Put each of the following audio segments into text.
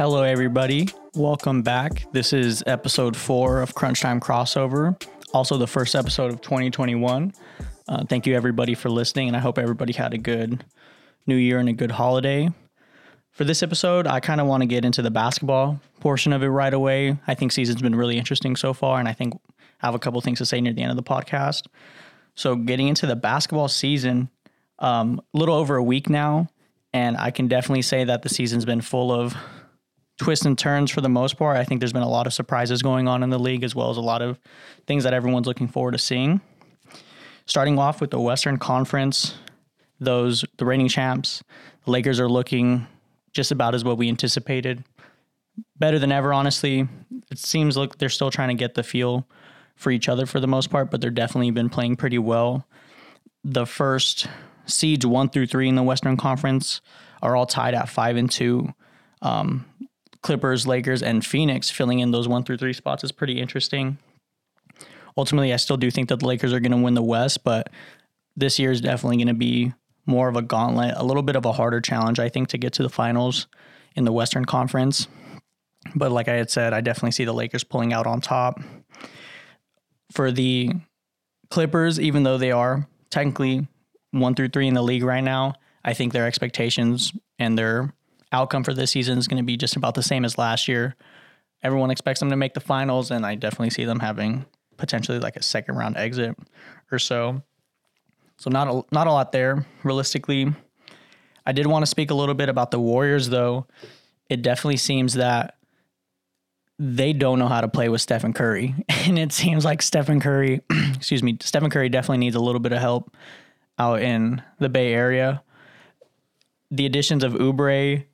Hello, everybody. Welcome back. This is episode four of Crunch Time Crossover, also the first episode of 2021. Uh, thank you, everybody, for listening, and I hope everybody had a good new year and a good holiday. For this episode, I kind of want to get into the basketball portion of it right away. I think season's been really interesting so far, and I think I have a couple things to say near the end of the podcast. So, getting into the basketball season, um, a little over a week now, and I can definitely say that the season's been full of twists and turns for the most part. I think there's been a lot of surprises going on in the league, as well as a lot of things that everyone's looking forward to seeing. Starting off with the Western Conference, those the reigning champs, the Lakers are looking just about as what we anticipated. Better than ever, honestly. It seems like they're still trying to get the feel for each other for the most part, but they're definitely been playing pretty well. The first seeds one through three in the Western Conference are all tied at five and two. Um, Clippers, Lakers, and Phoenix filling in those one through three spots is pretty interesting. Ultimately, I still do think that the Lakers are going to win the West, but this year is definitely going to be more of a gauntlet, a little bit of a harder challenge, I think, to get to the finals in the Western Conference. But like I had said, I definitely see the Lakers pulling out on top. For the Clippers, even though they are technically one through three in the league right now, I think their expectations and their outcome for this season is going to be just about the same as last year. Everyone expects them to make the finals, and I definitely see them having potentially like a second round exit or so. So not a, not a lot there realistically. I did want to speak a little bit about the Warriors though. It definitely seems that they don't know how to play with Stephen Curry. And it seems like Stephen Curry, excuse me, Stephen Curry definitely needs a little bit of help out in the Bay Area. The additions of Oubre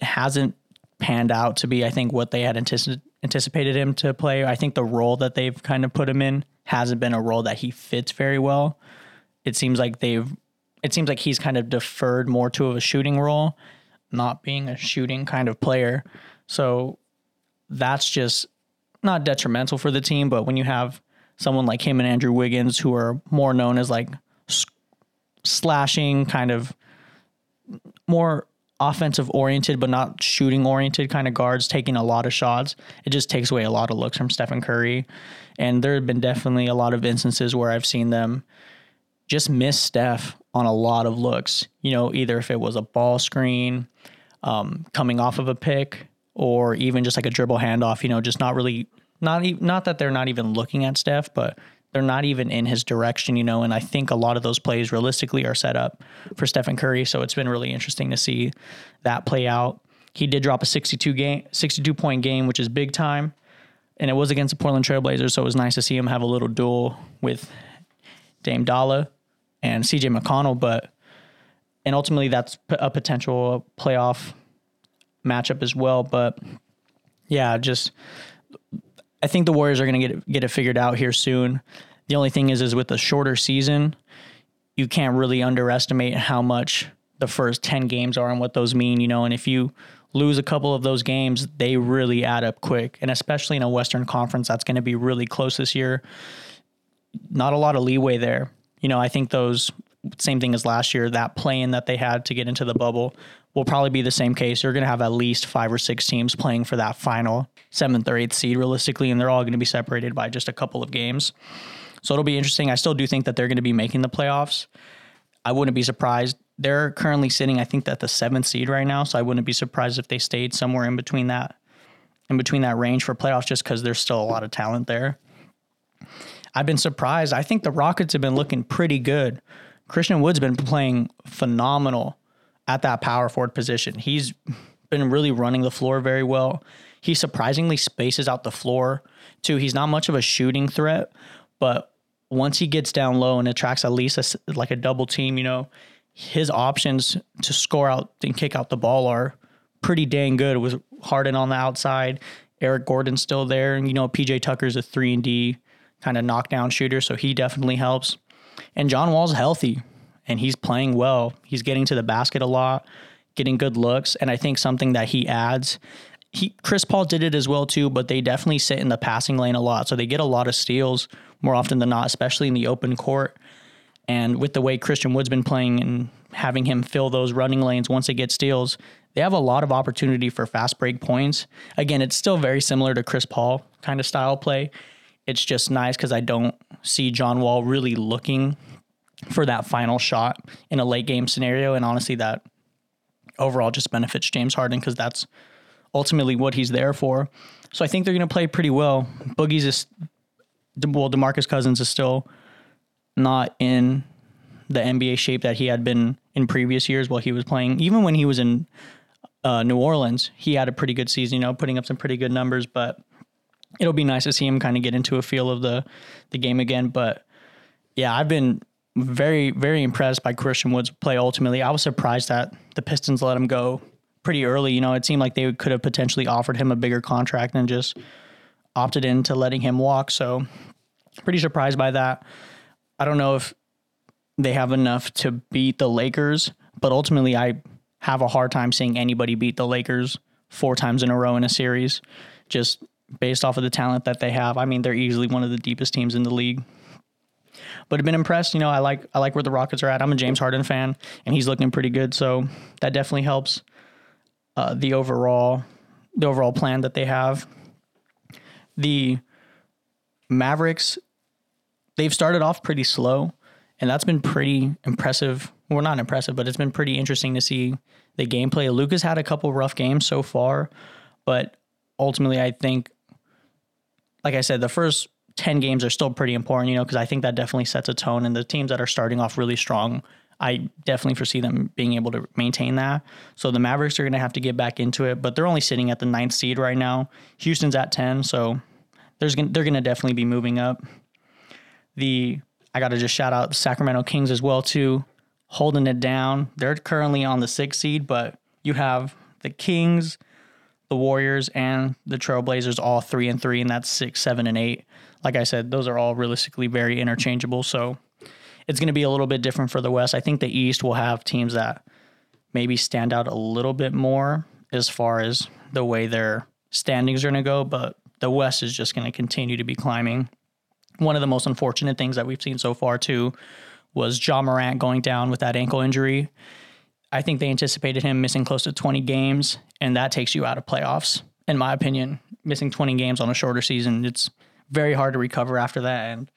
hasn't panned out to be, I think, what they had antici- anticipated him to play. I think the role that they've kind of put him in hasn't been a role that he fits very well. It seems like they've, it seems like he's kind of deferred more to a shooting role, not being a shooting kind of player. So that's just not detrimental for the team. But when you have someone like him and Andrew Wiggins, who are more known as like slashing, kind of more offensive oriented but not shooting oriented kind of guards taking a lot of shots. It just takes away a lot of looks from Stephen Curry. And there have been definitely a lot of instances where I've seen them just miss Steph on a lot of looks you know either if it was a ball screen um, coming off of a pick or even just like a dribble handoff you know just not really not not that they're not even looking at Steph but they're not even in his direction, you know. And I think a lot of those plays realistically are set up for Stephen Curry. So it's been really interesting to see that play out. He did drop a 62 game, 62 point game, which is big time, and it was against the Portland Trailblazers. So it was nice to see him have a little duel with Dame Dolla and CJ McCollum. But and ultimately that's a potential playoff matchup as well. But yeah, just I think the Warriors are going to get it, get it figured out here soon. The only thing is, is with a shorter season, you can't really underestimate how much the first 10 games are and what those mean, you know, and if you lose a couple of those games, they really add up quick. And especially in a Western Conference that's going to be really close this year, not a lot of leeway there. You know, I think those same thing as last year, that play-in that they had to get into the bubble will probably be the same case. You're going to have at least five or six teams playing for that final seventh or eighth seed realistically, and they're all going to be separated by just a couple of games. So it'll be interesting. I still do think that they're going to be making the playoffs. I wouldn't be surprised. They're currently sitting, I think, at the seventh seed right now. So I wouldn't be surprised if they stayed somewhere in between that, in between that range for playoffs, just because there's still a lot of talent there. I've been surprised. I think the Rockets have been looking pretty good. Christian Wood's been playing phenomenal at that power forward position. He's been really running the floor very well. He surprisingly spaces out the floor too. He's not much of a shooting threat, but once he gets down low and attracts at least a, like a double team, you know, his options to score out and kick out the ball are pretty dang good. With Harden on the outside, Eric Gordon's still there, and you know PJ Tucker's a three and D kind of knockdown shooter, so he definitely helps. And John Wall's healthy and he's playing well. He's getting to the basket a lot, getting good looks, and I think something that he adds. He, Chris Paul did it as well too, but they definitely sit in the passing lane a lot, so they get a lot of steals more often than not, especially in the open court. And with the way Christian Wood's been playing and having him fill those running lanes once they get steals, they have a lot of opportunity for fast break points. Again, it's still very similar to Chris Paul kind of style play. It's just nice because I don't see John Wall really looking for that final shot in a late game scenario. And honestly, that overall just benefits James Harden because that's ultimately what he's there for. So I think they're going to play pretty well. Boogie's is, well, Demarcus Cousins is still not in the NBA shape that he had been in previous years while he was playing. Even when he was in uh, New Orleans, he had a pretty good season, you know, putting up some pretty good numbers. But it'll be nice to see him kind of get into a feel of the the game again. But yeah, I've been very very impressed by Christian Wood's play. Ultimately, I was surprised that the Pistons let him go pretty early. You know, it seemed like they could have potentially offered him a bigger contract and just opted into letting him walk. So pretty surprised by that. I don't know if they have enough to beat the Lakers, but ultimately I have a hard time seeing anybody beat the Lakers four times in a row in a series just based off of the talent that they have. I mean, they're easily one of the deepest teams in the league. But I've been impressed. You know, I like I like where the Rockets are at. I'm a James Harden fan, and he's looking pretty good. So that definitely helps uh, the overall the overall plan that they have. The Mavericks, they've started off pretty slow, and that's been pretty impressive. Well, not impressive, but it's been pretty interesting to see the gameplay. Luka's had a couple rough games so far, but ultimately, I think, like I said, the first 10 games are still pretty important, you know, because I think that definitely sets a tone. And the teams that are starting off really strong, I definitely foresee them being able to maintain that. So the Mavericks are going to have to get back into it, but they're only sitting at the ninth seed right now. Houston's at 10, so there's gonna, they're going to definitely be moving up. The I got to just shout out the Sacramento Kings as well too, holding it down. They're currently on the sixth seed, but you have the Kings, the Warriors, and the Trailblazers all three and three, and that's six, seven, and eight. Like I said, those are all realistically very interchangeable. So it's going to be a little bit different for the West. I think the East will have teams that maybe stand out a little bit more as far as the way their standings are going to go, but the West is just going to continue to be climbing one of the most unfortunate things that we've seen so far too was Ja Morant going down with that ankle injury. I think they anticipated him missing close to 20 games, and that takes you out of playoffs. In my opinion, missing 20 games on a shorter season, it's very hard to recover after that, and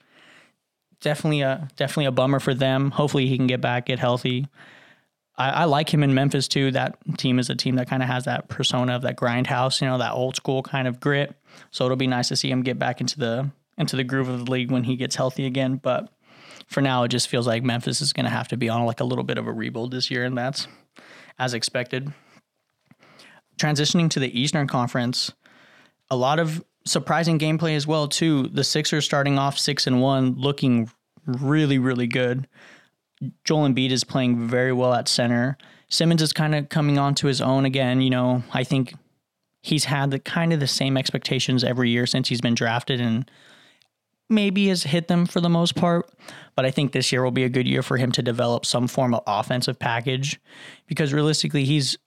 definitely a definitely a bummer for them. Hopefully, he can get back, get healthy. I, I like him in Memphis too. That team is a team that kind of has that persona of that grindhouse, you know, that old school kind of grit. So it'll be nice to see him get back into the into the groove of the league when he gets healthy again. But for now, it just feels like Memphis is going to have to be on like a little bit of a rebuild this year, and that's as expected. Transitioning to the Eastern Conference, a lot of surprising gameplay as well too. The Sixers starting off six and one, looking really really good. Joel Embiid is playing very well at center. Simmons is kind of coming onto his own again. You know, I think he's had the kind of the same expectations every year since he's been drafted, and maybe has hit them for the most part. But I think this year will be a good year for him to develop some form of offensive package because realistically, he's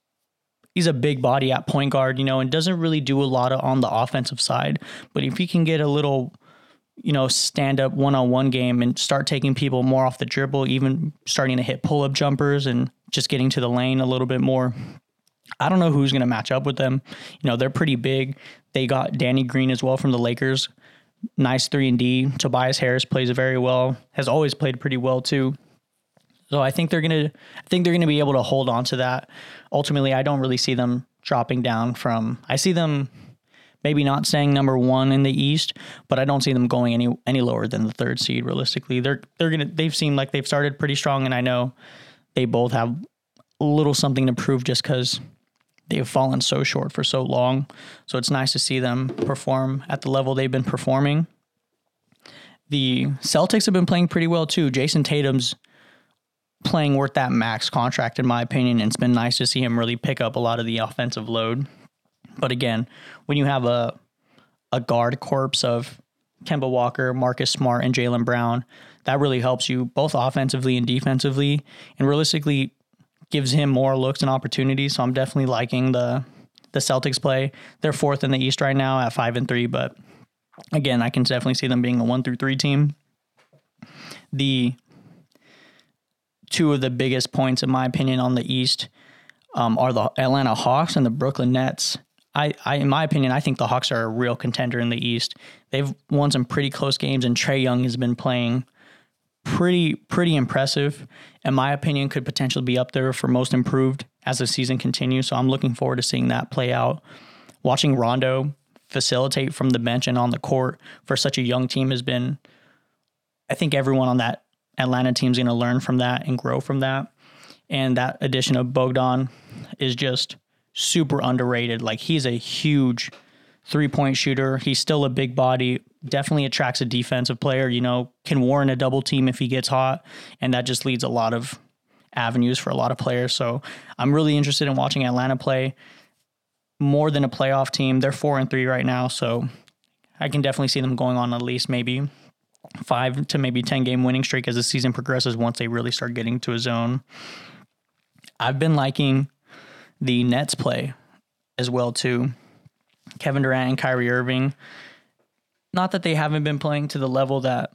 he's a big body at point guard, you know, and doesn't really do a lot of on the offensive side. But if he can get a little, you know, stand up one on one game and start taking people more off the dribble, even starting to hit pull up jumpers and just getting to the lane a little bit more. I don't know who's going to match up with them. You know, they're pretty big. They got Danny Green as well from the Lakers, nice three and D. Tobias Harris plays very well. Has always played pretty well too. So I think they're gonna. I think they're gonna be able to hold on to that. Ultimately, I don't really see them dropping down from. I see them maybe not staying number one in the East, but I don't see them going any any lower than the third seed. Realistically, they're they're gonna. They've seemed like they've started pretty strong, and I know they both have a little something to prove just because they've fallen so short for so long. So it's nice to see them perform at the level they've been performing. The Celtics have been playing pretty well too. Jayson Tatum's playing worth that max contract, in my opinion, and it's been nice to see him really pick up a lot of the offensive load. But again, when you have a a guard corpse of Kemba Walker, Marcus Smart, and Jaylen Brown, that really helps you both offensively and defensively. And realistically, gives him more looks and opportunities. So I'm definitely liking the the Celtics play. They're fourth in the East right now at five and three, but again, I can definitely see them being a one through three team. The two of the biggest points, in my opinion, on the East um, are the Atlanta Hawks and the Brooklyn Nets. I, I, in my opinion, I think the Hawks are a real contender in the East. They've won some pretty close games, and Trae Young has been playing pretty pretty impressive. In my opinion, could potentially be up there for most improved as the season continues. So I'm looking forward to seeing that play out. Watching Rondo facilitate from the bench and on the court for such a young team has been. I think everyone on that Atlanta team's going to learn from that and grow from that. And that addition of Bogdan is just super underrated. Like he's a huge three point shooter. He's still a big body, definitely attracts a defensive player, you know, can warrant a double team if he gets hot. And that just leads a lot of avenues for a lot of players. So I'm really interested in watching Atlanta play more than a playoff team. They're four and three right now. So I can definitely see them going on at least maybe five to maybe 10 game winning streak as the season progresses once they really start getting to a zone. I've been liking the Nets play as well too. Kevin Durant and Kyrie Irving. Not that they haven't been playing to the level that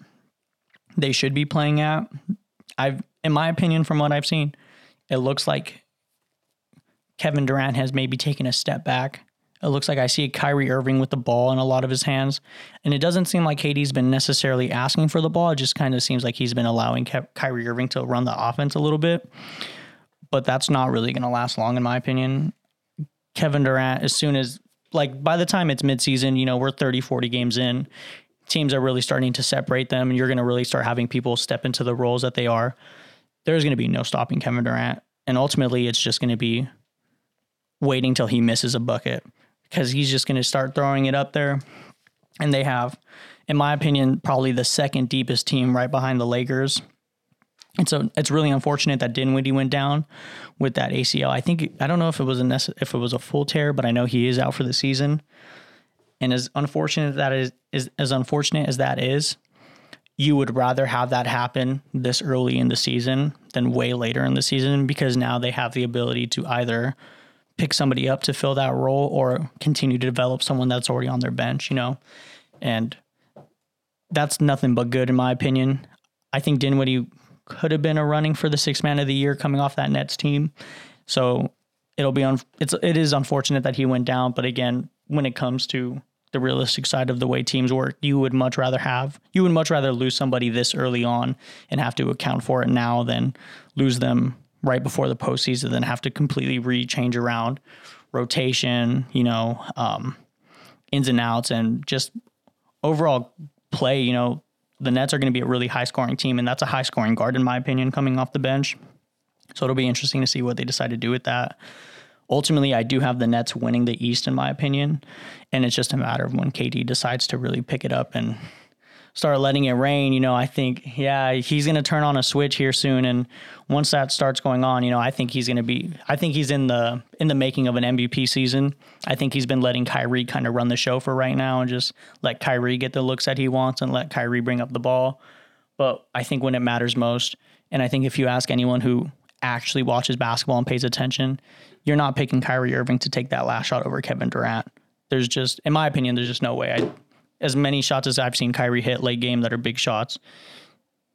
they should be playing at. I've in my opinion from what I've seen, it looks like Kevin Durant has maybe taken a step back. It looks like I see Kyrie Irving with the ball in a lot of his hands. And it doesn't seem like KD's been necessarily asking for the ball. It just kind of seems like he's been allowing Kyrie Irving to run the offense a little bit but that's not really going to last long, in my opinion. Kevin Durant, as soon as, like, by the time it's midseason, you know, we're 30, 40 games in, teams are really starting to separate them, and you're going to really start having people step into the roles that they are. There's going to be no stopping Kevin Durant. And ultimately, it's just going to be waiting till he misses a bucket because he's just going to start throwing it up there. And they have, in my opinion, probably the second deepest team right behind the Lakers and so it's really unfortunate that Dinwiddie went down with that ACL. I think I don't know if it was a nece- if it was a full tear, but I know he is out for the season. And as unfortunate that is, is as unfortunate as that is, you would rather have that happen this early in the season than way later in the season because now they have the ability to either pick somebody up to fill that role or continue to develop someone that's already on their bench, you know. And that's nothing but good in my opinion. I think Dinwiddie could have been a running for the sixth man of the year coming off that Nets team. So it'll be on. It's it is unfortunate that he went down, but again, when it comes to the realistic side of the way teams work, you would much rather have you would much rather lose somebody this early on and have to account for it now than lose them right before the postseason, then have to completely rechange around rotation, you know, um, ins and outs, and just overall play. You know, the Nets are going to be a really high scoring team, and that's a high scoring guard, in my opinion, coming off the bench. So it'll be interesting to see what they decide to do with that. Ultimately, I do have the Nets winning the East, in my opinion, and it's just a matter of when KD decides to really pick it up and start letting it rain, you know, I think, yeah, he's going to turn on a switch here soon. And once that starts going on, you know, I think he's going to be, I think he's in the, in the making of an MVP season. I think he's been letting Kyrie kind of run the show for right now and just let Kyrie get the looks that he wants and let Kyrie bring up the ball. But I think when it matters most, and I think if you ask anyone who actually watches basketball and pays attention, you're not picking Kyrie Irving to take that last shot over Kevin Durant. There's just, in my opinion, there's just no way. I as many shots as I've seen Kyrie hit late game that are big shots.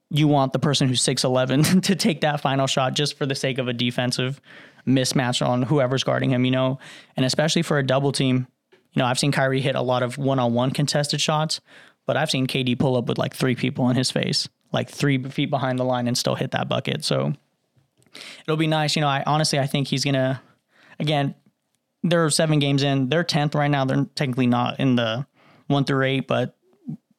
You want the person who's 6'11 to take that final shot just for the sake of a defensive mismatch on whoever's guarding him, you know, and especially for a double team. You know, I've seen Kyrie hit a lot of one on one contested shots, but I've seen KD pull up with like three people in his face, like three feet behind the line and still hit that bucket. So it'll be nice. You know, I honestly, I think he's going to, again, they're seven games in. They're 10th right now. They're technically not in the one through eight, but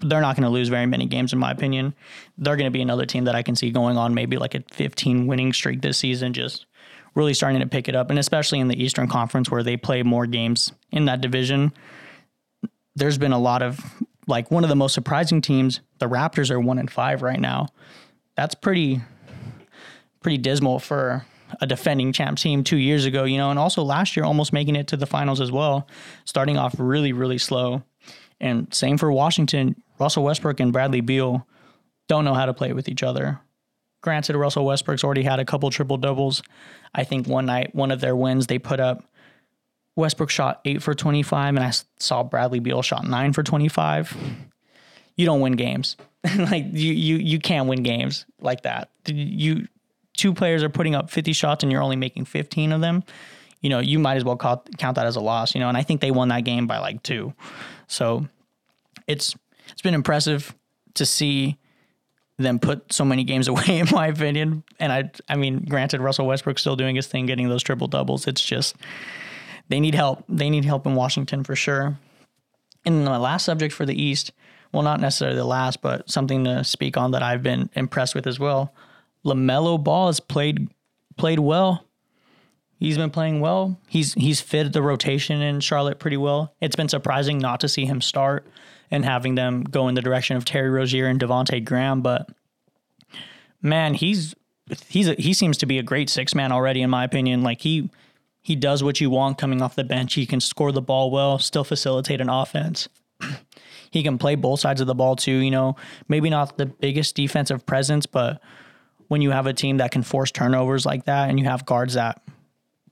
they're not going to lose very many games, in my opinion. They're going to be another team that I can see going on maybe like a 15 winning streak this season, just really starting to pick it up. And especially in the Eastern Conference where they play more games in that division, there's been a lot of like one of the most surprising teams. The Raptors are one and five right now. That's pretty, pretty dismal for a defending champ team two years ago, you know, and also last year almost making it to the finals as well, starting off really, really slow. And same for Washington. Russell Westbrook and Bradley Beal don't know how to play with each other. Granted, Russell Westbrook's already had a couple triple doubles. I think one night, one of their wins, they put up Westbrook shot eight for 25, and I saw Bradley Beal shot nine for 25. You don't win games. like you, you, you can't win games like that. You, two players are putting up 50 shots and you're only making 15 of them, you know, you might as well call, count that as a loss, you know, and I think they won that game by like two. So it's it's been impressive to see them put so many games away in my opinion. And I I mean, granted Russell Westbrook's still doing his thing getting those triple doubles. It's just they need help. They need help in Washington for sure. And the last subject for the East, well, not necessarily the last, but something to speak on that I've been impressed with as well. LaMelo Ball has played played well. He's been playing well. He's he's fit the rotation in Charlotte pretty well. It's been surprising not to see him start and having them go in the direction of Terry Rozier and Devonte Graham, but man, he's he's a, he seems to be a great six man already in my opinion. Like he he does what you want coming off the bench. He can score the ball well, still facilitate an offense. he can play both sides of the ball too, you know. Maybe not the biggest defensive presence, but when you have a team that can force turnovers like that and you have guards that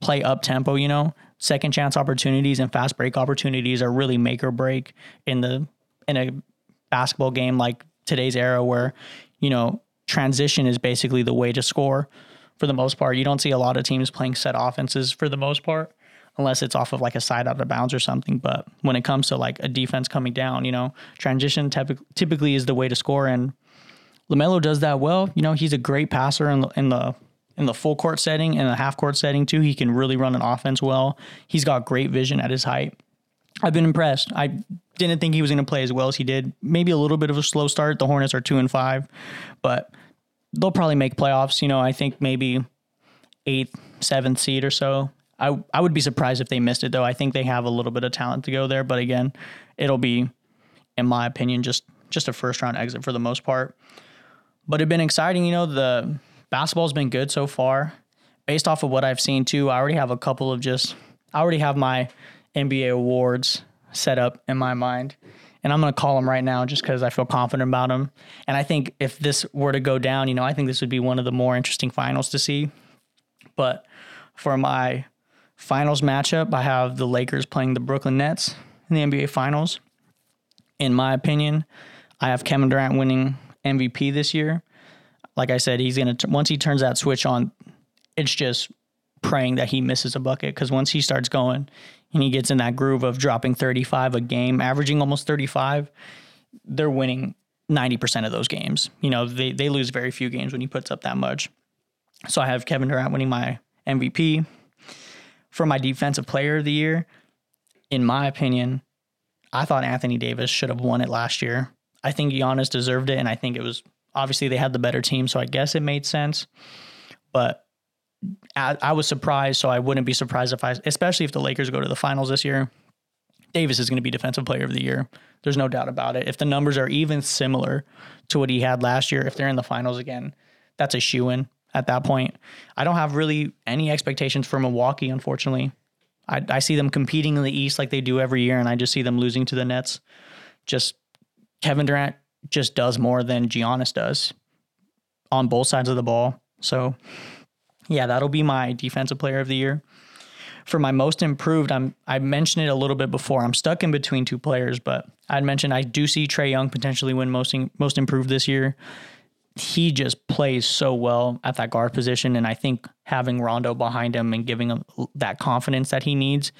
play up tempo, you know, second chance opportunities and fast break opportunities are really make or break in the in a basketball game like today's era where, you know, transition is basically the way to score for the most part. You don't see a lot of teams playing set offenses for the most part, unless it's off of like a side out of bounds or something. But when it comes to like a defense coming down, you know, transition typically is the way to score. And LaMelo does that well. You know, he's a great passer in the, in the in the full court setting and the half court setting too. He can really run an offense well. He's got great vision at his height. I've been impressed. I didn't think he was going to play as well as he did. Maybe a little bit of a slow start. The Hornets are two and five, but they'll probably make playoffs. You know, I think maybe eighth, seventh seed or so. I I would be surprised if they missed it though. I think they have a little bit of talent to go there, but again, it'll be, in my opinion, just just a first round exit for the most part. But it's been exciting. You know, the basketball's been good so far. Based off of what I've seen too, I already have a couple of just. I already have my NBA awards set up in my mind and I'm going to call them right now just because I feel confident about them. And I think if this were to go down, you know, I think this would be one of the more interesting finals to see. But for my finals matchup, I have the Lakers playing the Brooklyn Nets in the NBA Finals. In my opinion, I have Kevin Durant winning MVP this year. Like I said, he's to, once he turns that switch on, it's just praying that he misses a bucket because once he starts going, and he gets in that groove of dropping 35 a game, averaging almost 35, they're winning 90% of those games. You know, they, they lose very few games when he puts up that much. So I have Kevin Durant winning my MVP. For my defensive player of the year, in my opinion, I thought Anthony Davis should have won it last year. I think Giannis deserved it, and I think it was obviously they had the better team, so I guess it made sense. But I, I was surprised, so I wouldn't be surprised if I, especially if the Lakers go to the finals this year. Davis is going to be defensive player of the year. There's no doubt about it. If the numbers are even similar to what he had last year, if they're in the finals again, that's a shoe in at that point. I don't have really any expectations for Milwaukee, unfortunately. I, I see them competing in the East like they do every year, and I just see them losing to the Nets. Just Kevin Durant just does more than Giannis does on both sides of the ball. So yeah, that'll be my defensive player of the year. For my most improved, I'm I mentioned it a little bit before. I'm stuck in between two players, but I'd mentioned I do see Trae Young potentially win most most improved this year. He just plays so well at that guard position, and I think having Rondo behind him and giving him that confidence that he needs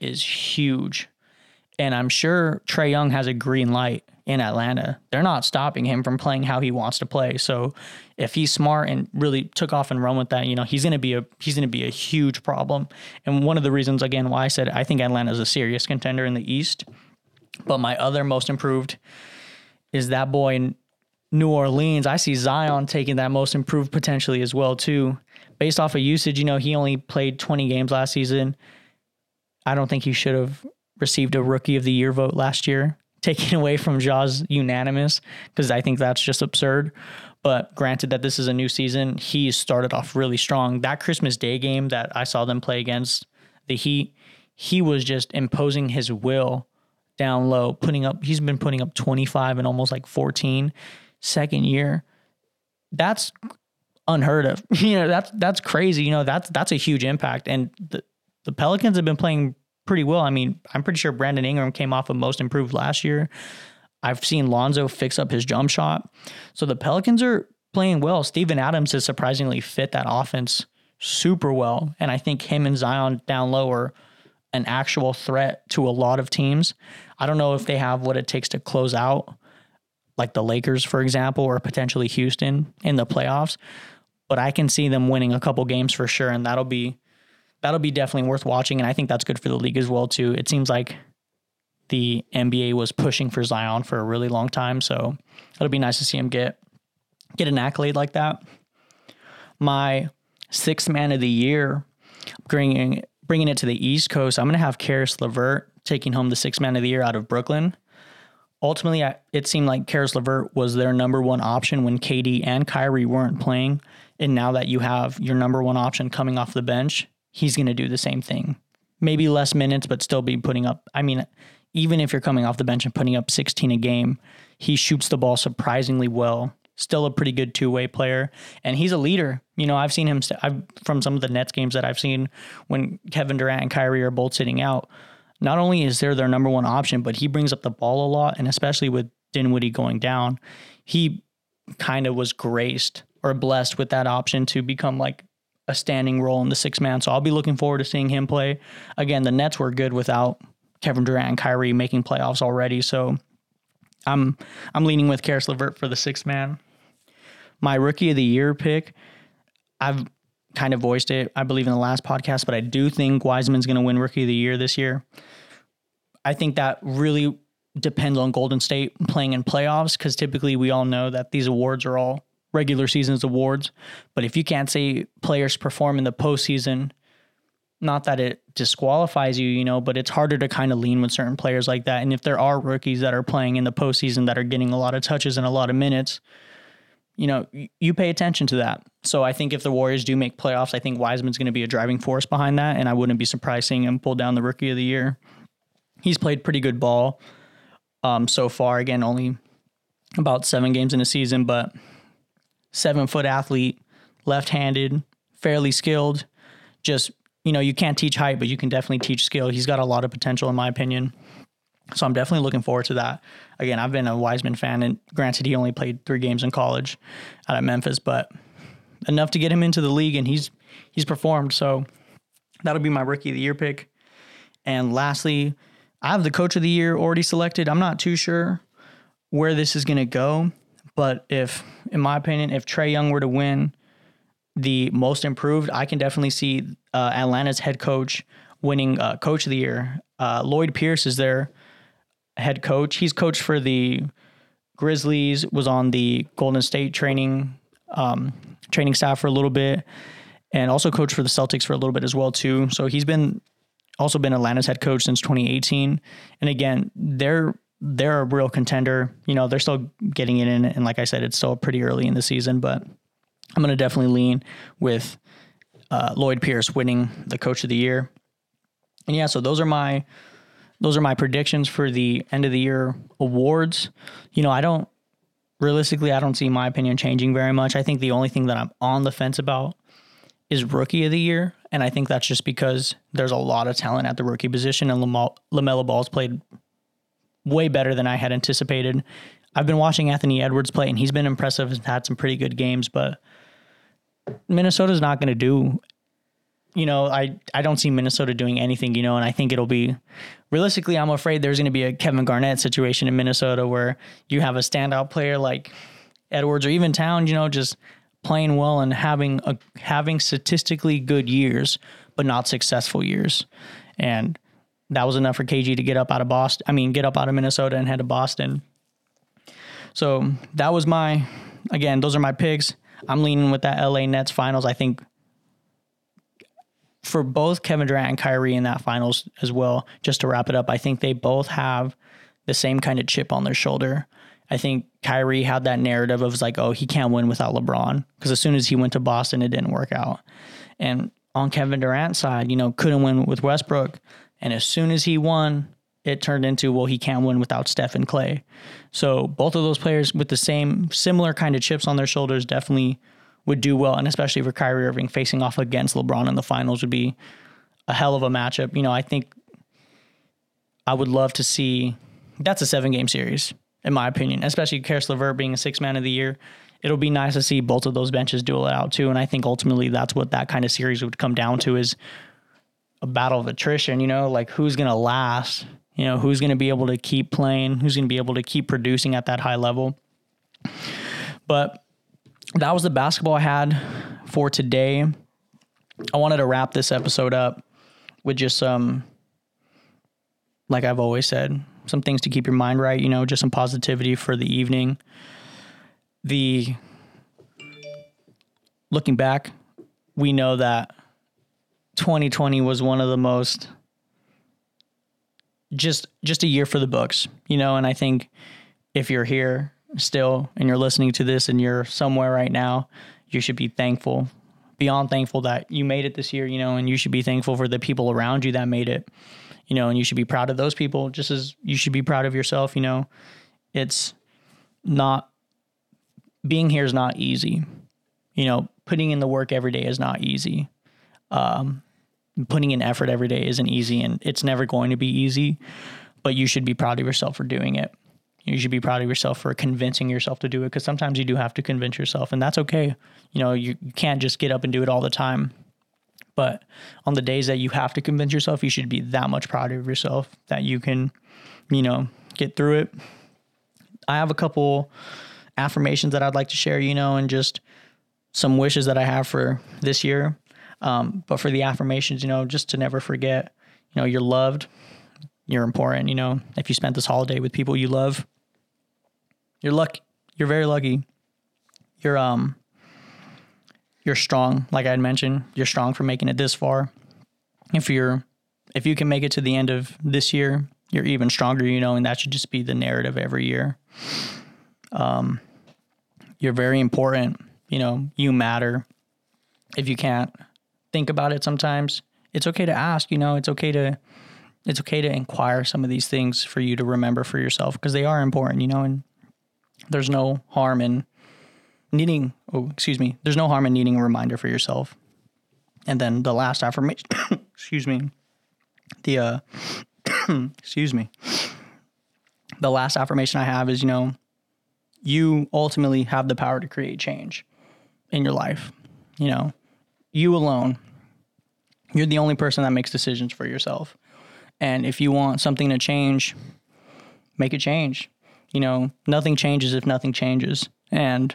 is huge. And I'm sure Trae Young has a green light in Atlanta. They're not stopping him from playing how he wants to play. So if he's smart and really took off and run with that, you know, he's gonna be a he's gonna be a huge problem. And one of the reasons again why I said I think Atlanta is a serious contender in the East. But my other most improved is that boy in New Orleans. I see Zion taking that most improved potentially as well too. Based off of usage, you know, he only played 20 games last season. I don't think he should have received a rookie of the year vote last year taken away from Ja's unanimous because I think that's just absurd. But granted that this is a new season, he started off really strong. That Christmas Day game that I saw them play against the Heat, he was just imposing his will down low, putting up, he's been putting up 25 and almost like 14 second year. That's unheard of. You know, that's that's crazy. You know, that's that's a huge impact. And the, the Pelicans have been playing pretty well. I mean, I'm pretty sure Brandon Ingram came off of most improved last year. I've seen Lonzo fix up his jump shot. So the Pelicans are playing well. Steven Adams has surprisingly fit that offense super well. And I think him and Zion down low are an actual threat to a lot of teams. I don't know if they have what it takes to close out, like the Lakers, for example, or potentially Houston in the playoffs. But I can see them winning a couple games for sure, and that'll be that'll be definitely worth watching. And I think that's good for the league as well too. It seems like the NBA was pushing for Zion for a really long time, so it'll be nice to see him get get an accolade like that. My sixth man of the year, bringing bringing it to the East Coast, I'm going to have Caris LeVert taking home the sixth man of the year out of Brooklyn. Ultimately, it seemed like Caris LeVert was their number one option when KD and Kyrie weren't playing. And now that you have your number one option coming off the bench, he's going to do the same thing. Maybe less minutes, but still be putting up. I mean, even if you're coming off the bench and putting up 16 a game, he shoots the ball surprisingly well. Still a pretty good two way player, and he's a leader. You know, I've seen him st- I've, from some of the Nets games that I've seen when Kevin Durant and Kyrie are both sitting out. Not only is there their number one option, but he brings up the ball a lot, and especially with Dinwiddie going down, he kind of was graced or blessed with that option to become like a standing role in the six man. So I'll be looking forward to seeing him play. Again, the Nets were good without Kevin Durant and Kyrie making playoffs already. So I'm I'm leaning with Caris LeVert for the sixth man. My rookie of the year pick, I've kind of voiced it, I believe, in the last podcast, but I do think Wiseman's going to win rookie of the year this year. I think that really depends on Golden State playing in playoffs because typically we all know that these awards are all regular seasons awards. But if you can't say players perform in the postseason, not that it disqualifies you, you know, but it's harder to kind of lean with certain players like that. And if there are rookies that are playing in the postseason that are getting a lot of touches and a lot of minutes, you know, you pay attention to that. So I think if the Warriors do make playoffs, I think Wiseman's going to be a driving force behind that. And I wouldn't be surprised seeing him pull down the rookie of the year. He's played pretty good ball um, so far. Again, only about seven games in a season, but seven foot athlete, left handed, fairly skilled. Just, you know, you can't teach height, but you can definitely teach skill. He's got a lot of potential, in my opinion. So I'm definitely looking forward to that. Again, I've been a Wiseman fan, and granted, he only played three games in college out at Memphis, but enough to get him into the league, and he's he's performed. So that'll be my rookie of the year pick. And lastly, I have the coach of the year already selected. I'm not too sure where this is going to go, but if, in my opinion, if Trae Young were to win the most improved, I can definitely see uh, Atlanta's head coach winning uh, coach of the year. Uh, Lloyd Pierce is their head coach. He's coached for the Grizzlies, was on the Golden State training um, training staff for a little bit, and also coached for the Celtics for a little bit as well too. So he's been also been Atlanta's head coach since 2018. And again, they're they're a real contender. You know, they're still getting it in, and like I said, it's still pretty early in the season, but I'm going to definitely lean with uh, Lloyd Pierce winning the Coach of the Year. And yeah, so those are my those are my predictions for the end of the year awards. You know, I don't realistically, I don't see my opinion changing very much. I think the only thing that I'm on the fence about is rookie of the year. And I think that's just because there's a lot of talent at the rookie position, and LaMelo Ball's played way better than I had anticipated. I've been watching Anthony Edwards play, and he's been impressive and had some pretty good games, but Minnesota's not going to do you know, I, I don't see Minnesota doing anything, you know, and I think it'll be realistically, I'm afraid there's going to be a Kevin Garnett situation in Minnesota where you have a standout player like Edwards or even Towns, you know, just playing well and having a having statistically good years, but not successful years. And that was enough for KG to get up out of Boston. I mean, get up out of Minnesota and head to Boston. So that was my, again, those are my picks. I'm leaning with that LA Nets finals. I think for both Kevin Durant and Kyrie in that finals as well, just to wrap it up, I think they both have the same kind of chip on their shoulder. I think Kyrie had that narrative of like, oh, he can't win without LeBron because as soon as he went to Boston, it didn't work out. And on Kevin Durant's side, you know, couldn't win with Westbrook, and as soon as he won, it turned into well, he can't win without Steph and Clay. So both of those players with the same similar kind of chips on their shoulders definitely would do well, and especially for Kyrie Irving facing off against LeBron in the finals would be a hell of a matchup. You know, I think I would love to see that's a seven game series in my opinion, especially Caris LeVert being a six man of the year. it'll be nice to see both of those benches duel it out too. And I think ultimately that's what that kind of series would come down to is a battle of attrition, you know, like who's going to last, you know, who's going to be able to keep playing, who's going to be able to keep producing at that high level. But that was the basketball I had for today. I wanted to wrap this episode up with just some, like I've always said, some things to keep your mind right, you know, just some positivity for the evening. The looking back, we know that 2020 was one of the most just just a year for the books, you know, and I think if you're here still and you're listening to this and you're somewhere right now, you should be thankful, beyond thankful that you made it this year, you know, and you should be thankful for the people around you that made it, you know, and you should be proud of those people just as you should be proud of yourself, you know. It's not being here is not easy. You know, putting in the work every day is not easy. Um, putting in effort every day isn't easy and it's never going to be easy, but you should be proud of yourself for doing it. You should be proud of yourself for convincing yourself to do it because sometimes you do have to convince yourself and that's okay. You know, you, you can't just get up and do it all the time. But on the days that you have to convince yourself, you should be that much proud of yourself that you can, you know, get through it. I have a couple affirmations that I'd like to share, you know, and just some wishes that I have for this year. Um, but for the affirmations, you know, just to never forget, you know, you're loved, you're important. You know, if you spent this holiday with people you love, you're lucky. You're very lucky. You're um, you're strong. Like I had mentioned, you're strong for making it this far. If you're, if you can make it to the end of this year, you're even stronger. You know, and that should just be the narrative every year. Um, you're very important. You know, you matter. If you can't think about it sometimes, it's okay to ask, you know, it's okay to it's okay to inquire some of these things for you to remember for yourself because they are important, you know, and there's no harm in needing oh, excuse me, there's no harm in needing a reminder for yourself. And then the last affirmation, excuse me, the uh excuse me. The last affirmation I have is, you know, you ultimately have the power to create change in your life. You know, you alone you're the only person that makes decisions for yourself. And if you want something to change, make it change. You know, nothing changes if nothing changes. And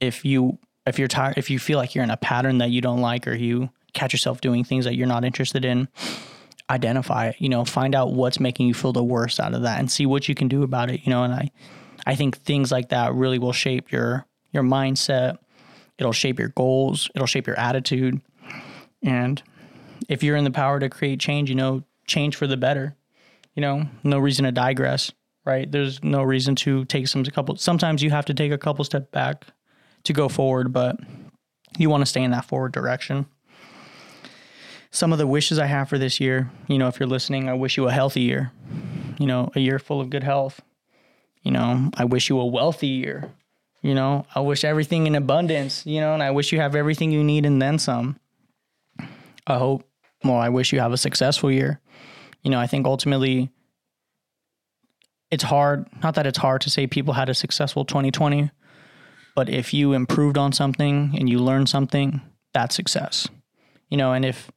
if you if you're tired if you feel like you're in a pattern that you don't like or you catch yourself doing things that you're not interested in, identify it, you know, find out what's making you feel the worst out of that and see what you can do about it, you know, and I I think things like that really will shape your your mindset. It'll shape your goals, it'll shape your attitude and if you're in the power to create change, you know, change for the better. You know, no reason to digress, right? There's no reason to take some a couple sometimes you have to take a couple step back to go forward, but you want to stay in that forward direction. Some of the wishes I have for this year, you know, if you're listening, I wish you a healthy year. You know, a year full of good health. You know, I wish you a wealthy year. You know, I wish everything in abundance, you know, and I wish you have everything you need and then some. I hope, well, I wish you have a successful year. You know, I think ultimately it's hard, not that it's hard to say people had a successful 2020, but if you improved on something and you learned something, that's success. You know, and if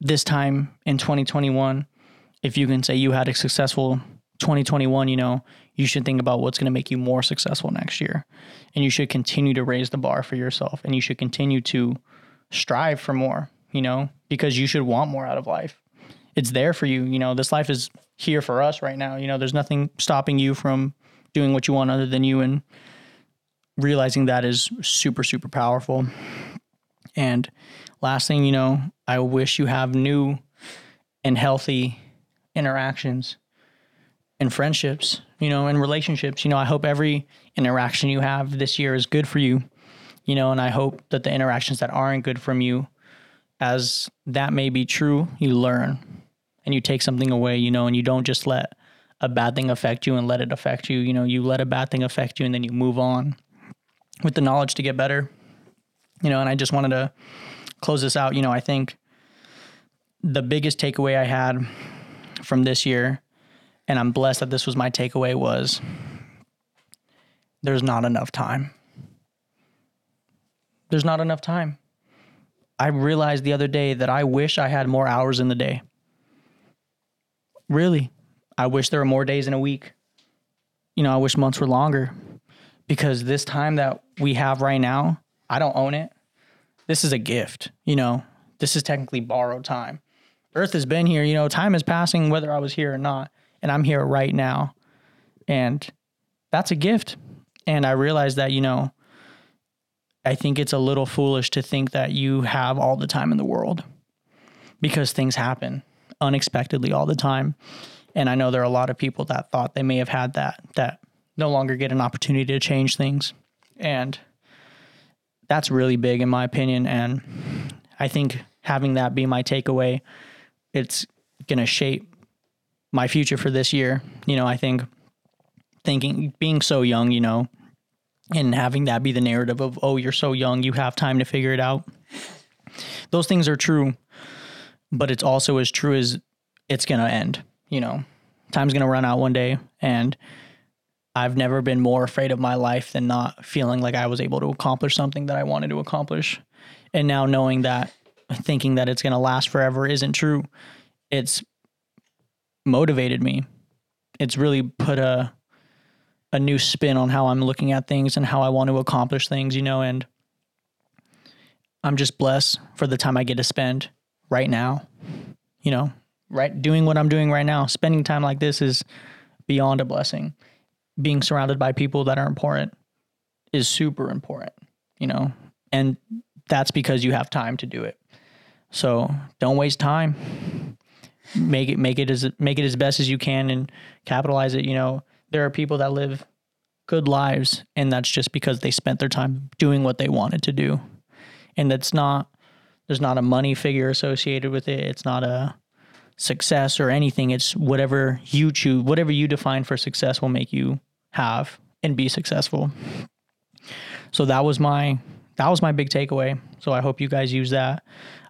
this time in 2021, if you can say you had a successful 2021, you know, you should think about what's going to make you more successful next year. And you should continue to raise the bar for yourself and you should continue to strive for more you know, because you should want more out of life. It's there for you. You know, this life is here for us right now. You know, there's nothing stopping you from doing what you want other than you. And realizing that is super, super powerful. And last thing, you know, I wish you have new and healthy interactions and friendships, you know, and relationships. You know, I hope every interaction you have this year is good for you, you know, and I hope that the interactions that aren't good from you as that may be true, you learn and you take something away, you know, and you don't just let a bad thing affect you and let it affect you. You know, you let a bad thing affect you and then you move on with the knowledge to get better. You know, and I just wanted to close this out. You know, I think the biggest takeaway I had from this year, and I'm blessed that this was my takeaway, was there's not enough time. There's not enough time. I realized the other day that I wish I had more hours in the day. Really. I wish there were more days in a week. You know, I wish months were longer because this time that we have right now, I don't own it. This is a gift, you know. This is technically borrowed time. Earth has been here, you know, time is passing whether I was here or not, and I'm here right now. And that's a gift. And I realized that, you know, I think it's a little foolish to think that you have all the time in the world because things happen unexpectedly all the time. And I know there are a lot of people that thought they may have had that, that no longer get an opportunity to change things. And that's really big in my opinion. And I think having that be my takeaway, it's going to shape my future for this year. You know, I think thinking, being so young, you know, and having that be the narrative of, oh, you're so young, you have time to figure it out. Those things are true, but it's also as true as it's going to end. You know, time's going to run out one day. And I've never been more afraid of my life than not feeling like I was able to accomplish something that I wanted to accomplish. And now knowing that, thinking that it's going to last forever isn't true, it's motivated me. It's really put a a new spin on how I'm looking at things and how I want to accomplish things, you know, and I'm just blessed for the time I get to spend right now. You know, right doing what I'm doing right now. Spending time like this is beyond a blessing. Being surrounded by people that are important is super important, you know. And that's because you have time to do it. So, don't waste time. Make it make it as make it as best as you can and capitalize it, you know there are people that live good lives and that's just because they spent their time doing what they wanted to do. And that's not there's not a money figure associated with it. It's not a success or anything. It's whatever you choose whatever you define for success will make you have and be successful. So that was my that was my big takeaway. So i hope you guys use that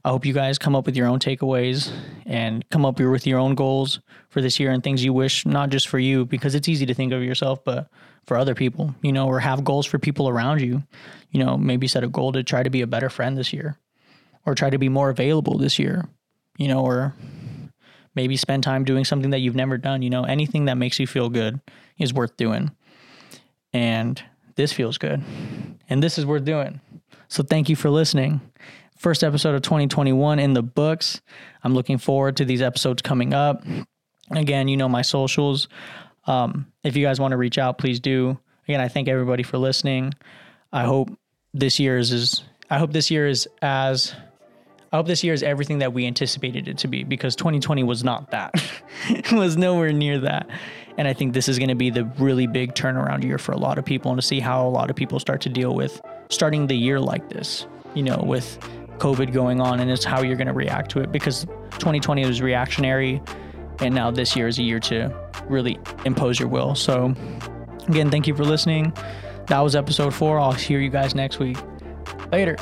I hope you guys come up with your own takeaways and come up with your own goals for this year and things you wish, not just for you, because it's easy to think of yourself, but for other people, you know, or have goals for people around you. You know, maybe set a goal to try to be a better friend this year or try to be more available this year, you know, or maybe spend time doing something that you've never done. You know, anything that makes you feel good is worth doing. And this feels good. And this is worth doing. So thank you for listening first episode of 2021 in the books. I'm looking forward to these episodes coming up. Again, you know my socials. Um, if you guys want to reach out, please do. Again, I thank everybody for listening. I hope this year is, is I hope this year is as I hope this year is everything that we anticipated it to be because 2020 was not that. it was nowhere near that. And I think this is going to be the really big turnaround year for a lot of people and to see how a lot of people start to deal with starting the year like this, you know, with COVID going on and it's how you're going to react to it because 2020 was reactionary and now this year is a year to really impose your will. So, again, thank you for listening. That was episode four. I'll hear you guys next week. Later.